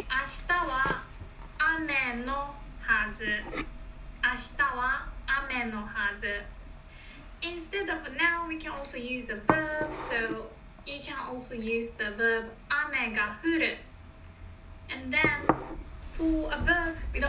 明日は雨のはず。明日は雨のはず。Instead of a noun, we can also use a verb. So you can also use the verb 雨が降る。And then for a verb without